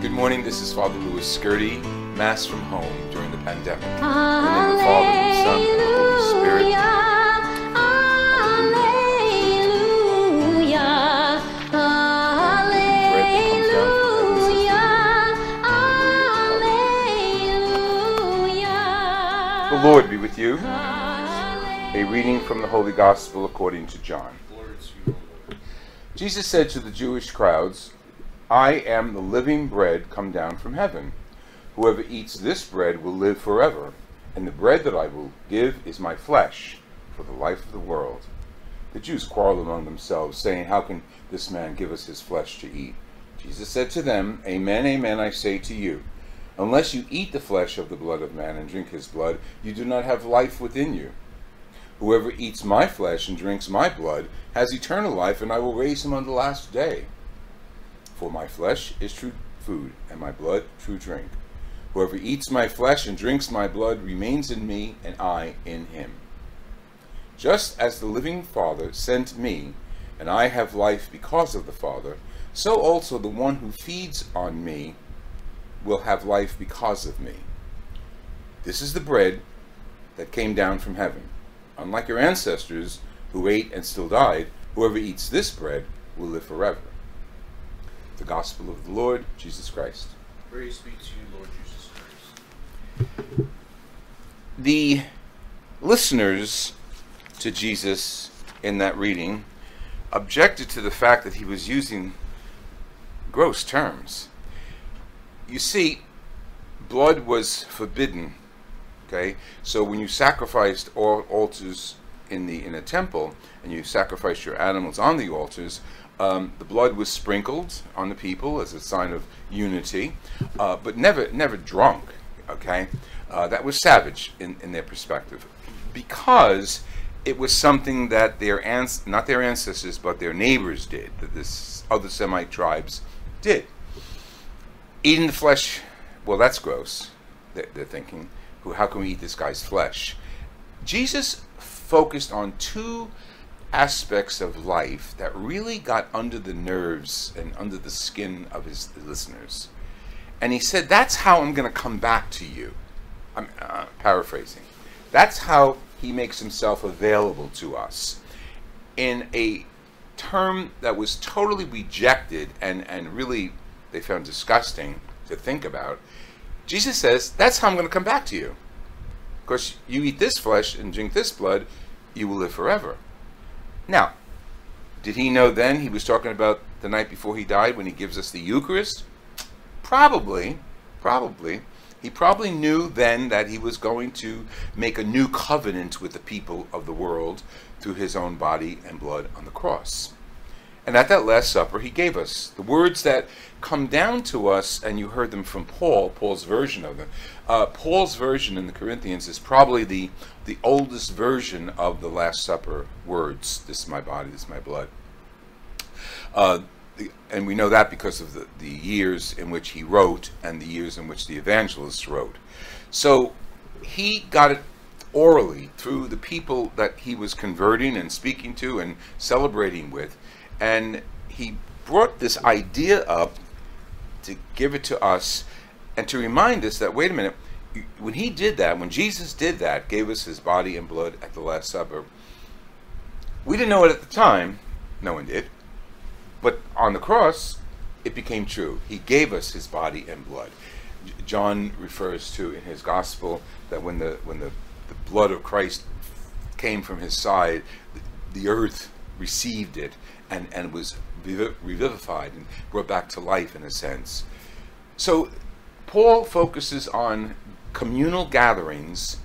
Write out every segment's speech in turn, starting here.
Good morning, this is Father Louis Scurti, Mass from home during the pandemic. In the name of the Father, and the Son, and the Holy Spirit. The Lord be with you. A reading from the Holy Gospel according to John. Jesus said to the Jewish crowds, I am the living bread come down from heaven. Whoever eats this bread will live forever, and the bread that I will give is my flesh for the life of the world. The Jews quarreled among themselves, saying, How can this man give us his flesh to eat? Jesus said to them, Amen, amen, I say to you. Unless you eat the flesh of the blood of man and drink his blood, you do not have life within you. Whoever eats my flesh and drinks my blood has eternal life, and I will raise him on the last day. For my flesh is true food, and my blood true drink. Whoever eats my flesh and drinks my blood remains in me, and I in him. Just as the living Father sent me, and I have life because of the Father, so also the one who feeds on me will have life because of me. This is the bread that came down from heaven. Unlike your ancestors who ate and still died, whoever eats this bread will live forever. The Gospel of the Lord Jesus Christ. Praise be to you, Lord Jesus Christ. The listeners to Jesus in that reading objected to the fact that he was using gross terms. You see, blood was forbidden. Okay, so when you sacrificed all altars in the in a temple and you sacrificed your animals on the altars, um, the blood was sprinkled on the people as a sign of unity, uh, but never never drunk. Okay, uh, that was savage in, in their perspective, because it was something that their ans- not their ancestors but their neighbors did, that this other Semite tribes did. Eating the flesh, well, that's gross. They're, they're thinking, "Who? How can we eat this guy's flesh? Jesus focused on two aspects of life that really got under the nerves and under the skin of his listeners. And he said, That's how I'm going to come back to you. I'm uh, paraphrasing. That's how he makes himself available to us in a term that was totally rejected and, and really they found disgusting to think about. Jesus says, That's how I'm going to come back to you. Because you eat this flesh and drink this blood, you will live forever. Now, did he know then he was talking about the night before he died when he gives us the Eucharist? Probably, probably. He probably knew then that he was going to make a new covenant with the people of the world through his own body and blood on the cross. And at that Last Supper, he gave us the words that come down to us, and you heard them from Paul, Paul's version of them. Uh, Paul's version in the Corinthians is probably the, the oldest version of the Last Supper words This is my body, this is my blood. Uh, and we know that because of the, the years in which he wrote and the years in which the evangelists wrote. So he got it orally through the people that he was converting and speaking to and celebrating with. And he brought this idea up to give it to us and to remind us that, wait a minute, when he did that, when Jesus did that, gave us his body and blood at the Last Supper, we didn't know it at the time. No one did. But on the cross, it became true. He gave us his body and blood. John refers to in his gospel that when the when the, the blood of Christ came from his side, the, the earth received it and, and was revivified and brought back to life in a sense. So Paul focuses on communal gatherings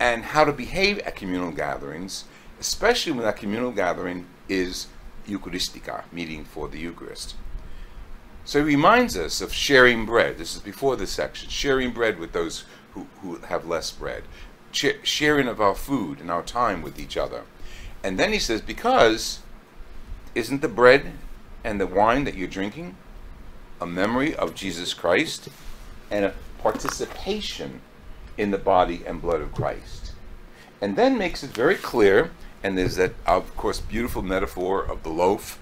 and how to behave at communal gatherings, especially when that communal gathering is Eucharistica, meeting for the Eucharist. So he reminds us of sharing bread. This is before this section. Sharing bread with those who, who have less bread. Sharing of our food and our time with each other. And then he says, because isn't the bread and the wine that you're drinking a memory of Jesus Christ and a participation in the body and blood of Christ? And then makes it very clear, and there's that, of course, beautiful metaphor of the loaf,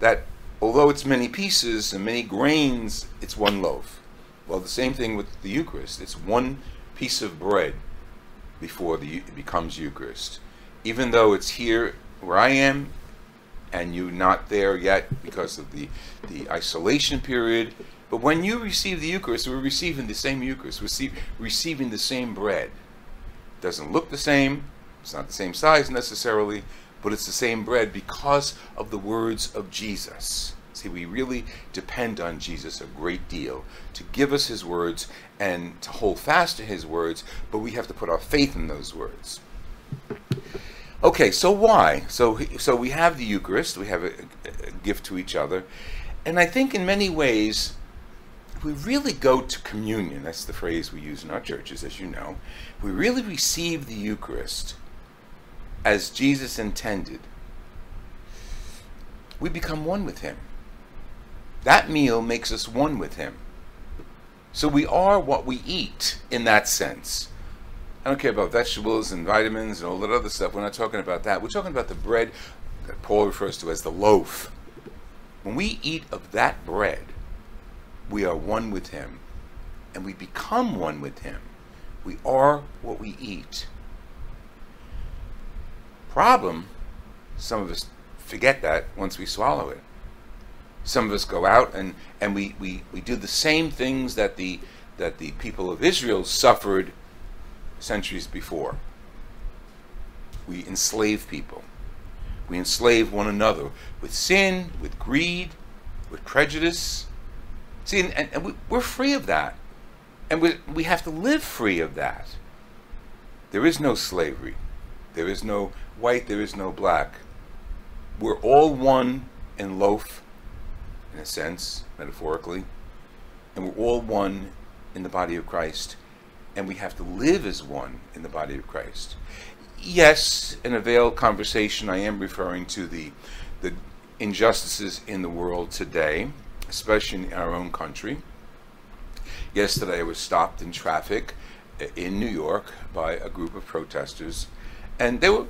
that although it's many pieces and many grains, it's one loaf. Well, the same thing with the Eucharist. It's one piece of bread before the, it becomes Eucharist. Even though it's here where I am, and you're not there yet because of the, the isolation period, but when you receive the Eucharist, we're receiving the same Eucharist, we're receiving the same bread. Doesn't look the same, it's not the same size necessarily, but it's the same bread because of the words of Jesus. See, we really depend on Jesus a great deal to give us his words and to hold fast to his words, but we have to put our faith in those words. Okay, so why? So, so we have the Eucharist, we have a, a gift to each other, and I think in many ways, we really go to communion, that's the phrase we use in our churches, as you know, we really receive the Eucharist as Jesus intended, we become one with him. That meal makes us one with Him. So we are what we eat in that sense. I don't care about vegetables and vitamins and all that other stuff. We're not talking about that. We're talking about the bread that Paul refers to as the loaf. When we eat of that bread, we are one with Him and we become one with Him. We are what we eat. Problem, some of us forget that once we swallow it. Some of us go out and, and we, we, we do the same things that the, that the people of Israel suffered centuries before. We enslave people. We enslave one another with sin, with greed, with prejudice. See, and, and we, we're free of that. And we, we have to live free of that. There is no slavery. There is no white, there is no black. We're all one in loaf in a sense, metaphorically. And we're all one in the body of Christ, and we have to live as one in the body of Christ. Yes, in a veiled conversation, I am referring to the, the injustices in the world today, especially in our own country. Yesterday, I was stopped in traffic in New York by a group of protesters, and they were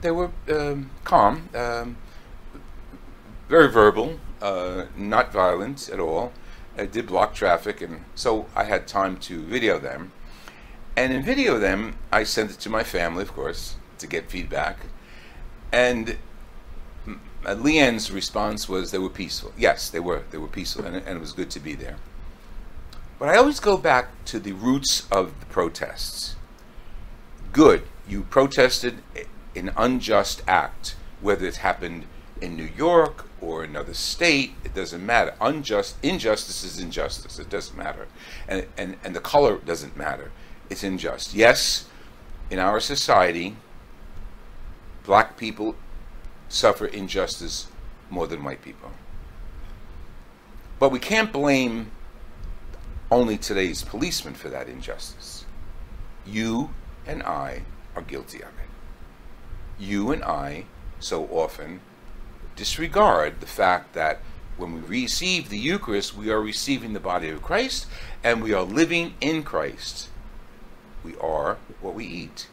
they were um, calm, um, very verbal, uh, not violent at all. I did block traffic, and so I had time to video them. And in video them, I sent it to my family, of course, to get feedback. And uh, Leanne's response was they were peaceful. Yes, they were. They were peaceful, and, and it was good to be there. But I always go back to the roots of the protests. Good, you protested an unjust act, whether it happened in New York or another state, it doesn't matter. Unjust injustice is injustice. It doesn't matter. And and, and the color doesn't matter. It's unjust. Yes, in our society, black people suffer injustice more than white people. But we can't blame only today's policemen for that injustice. You and I are guilty of it. You and I so often disregard the fact that when we receive the Eucharist, we are receiving the body of Christ and we are living in Christ. We are what we eat.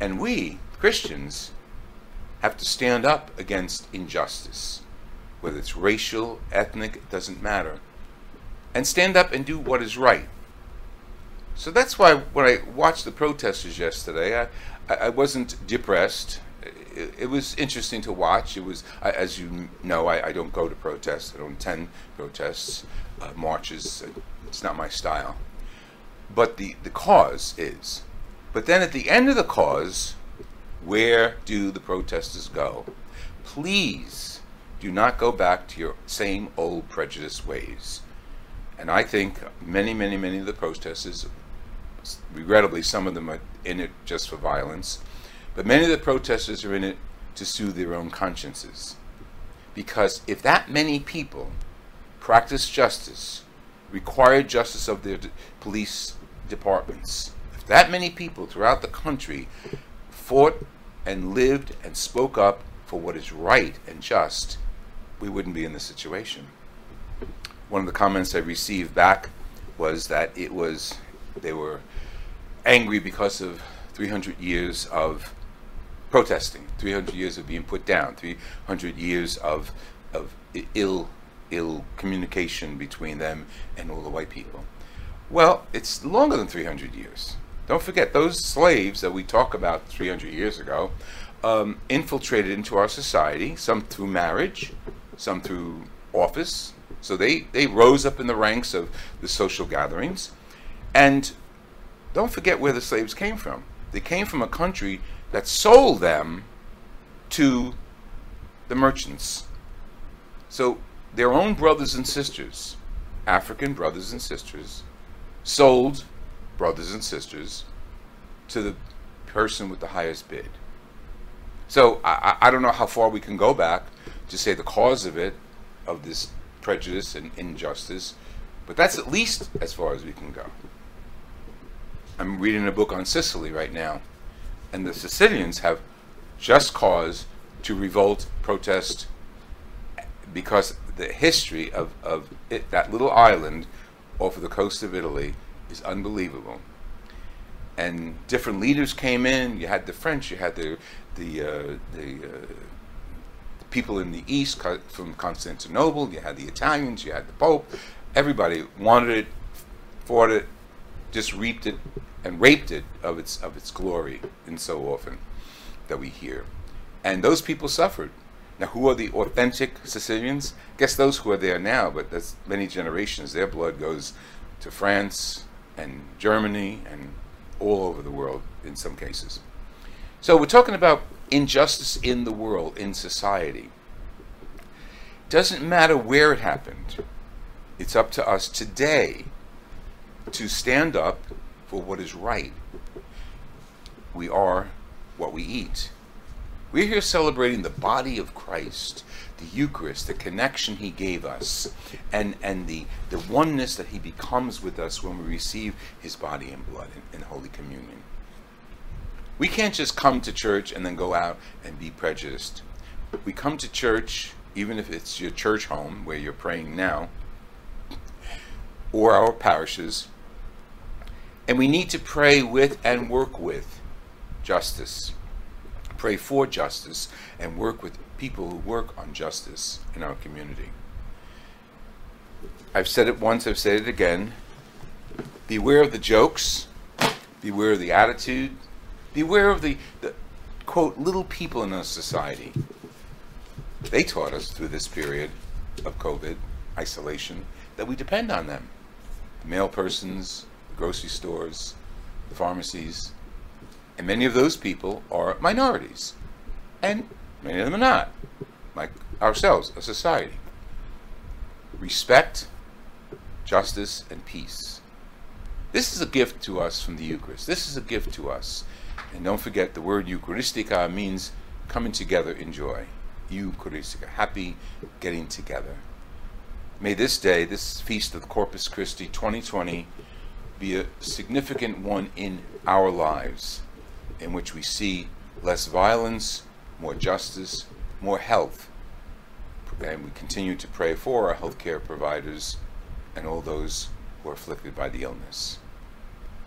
And we, Christians, have to stand up against injustice, whether it's racial, ethnic, it doesn't matter, and stand up and do what is right. So that's why when I watched the protesters yesterday, I, I wasn't depressed it, was interesting to watch. It was, as you know, I, I, don't go to protests. I don't attend protests, uh, marches. It's not my style. But the, the cause is. But then at the end of the cause, where do the protesters go? Please do not go back to your same old prejudiced ways. And I think many, many, many of the protesters, regrettably, some of them are in it just for violence but many of the protesters are in it to soothe their own consciences. Because if that many people practice justice, required justice of their d- police departments, if that many people throughout the country fought and lived and spoke up for what is right and just, we wouldn't be in this situation. One of the comments I received back was that it was they were angry because of 300 years of protesting, 300 years of being put down, 300 years of of ill ill communication between them and all the white people. Well, it's longer than 300 years. Don't forget those slaves that we talk about 300 years ago um, infiltrated into our society, some through marriage, some through office. So they, they rose up in the ranks of the social gatherings. And don't forget where the slaves came from. They came from a country that sold them to the merchants. So their own brothers and sisters, African brothers and sisters, sold brothers and sisters to the person with the highest bid. So I, I don't know how far we can go back to say the cause of it, of this prejudice and injustice, but that's at least as far as we can go. I'm reading a book on Sicily right now, and the Sicilians have just cause to revolt, protest, because the history of, of it, that little island off of the coast of Italy is unbelievable. And different leaders came in. You had the French, you had the the uh, the, uh, the people in the east from Constantinople. You had the Italians. You had the Pope. Everybody wanted it, fought it, just reaped it and raped it of its of its glory, and so often that we hear. And those people suffered. Now, who are the authentic Sicilians? Guess those who are there now, but that's many generations. Their blood goes to France and Germany and all over the world in some cases. So we're talking about injustice in the world, in society. Doesn't matter where it happened. It's up to us today to stand up for what is right. We are what we eat. We're here celebrating the body of Christ, the Eucharist, the connection He gave us, and, and the, the oneness that He becomes with us when we receive His body and blood in, in Holy Communion. We can't just come to church and then go out and be prejudiced. We come to church, even if it's your church home where you're praying now, or our parishes, and we need to pray with and work with justice. Pray for justice and work with people who work on justice in our community. I've said it once, I've said it again. Beware of the jokes, beware of the attitude, beware of the, the quote, little people in our society. They taught us through this period of COVID isolation that we depend on them. The mail persons, the grocery stores, the pharmacies, and many of those people are minorities. And many of them are not, like ourselves, a society. Respect, justice, and peace. This is a gift to us from the Eucharist. This is a gift to us. And don't forget, the word Eucharistica means coming together in joy. Eucharistica, happy getting together. May this day, this feast of Corpus Christi 2020, be a significant one in our lives, in which we see less violence, more justice, more health. And we continue to pray for our healthcare providers and all those who are afflicted by the illness.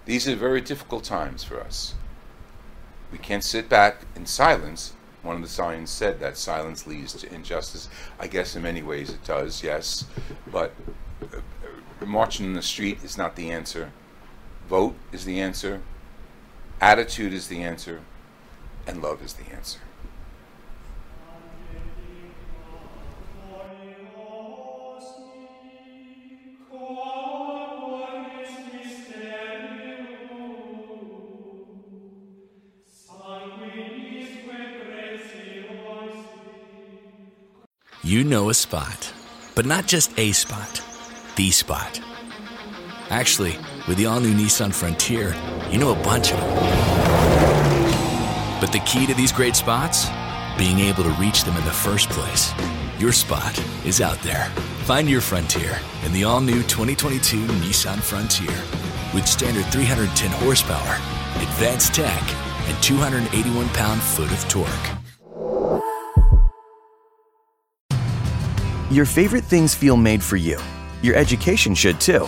These are very difficult times for us. We can't sit back in silence. One of the signs said that silence leads to injustice. I guess in many ways it does, yes. But uh, uh, marching in the street is not the answer. Vote is the answer. Attitude is the answer. And love is the answer. You know a spot, but not just a spot, the spot. Actually, with the all new Nissan Frontier, you know a bunch of them. But the key to these great spots? Being able to reach them in the first place. Your spot is out there. Find your frontier in the all new 2022 Nissan Frontier. With standard 310 horsepower, advanced tech, and 281 pound foot of torque. Your favorite things feel made for you. Your education should too.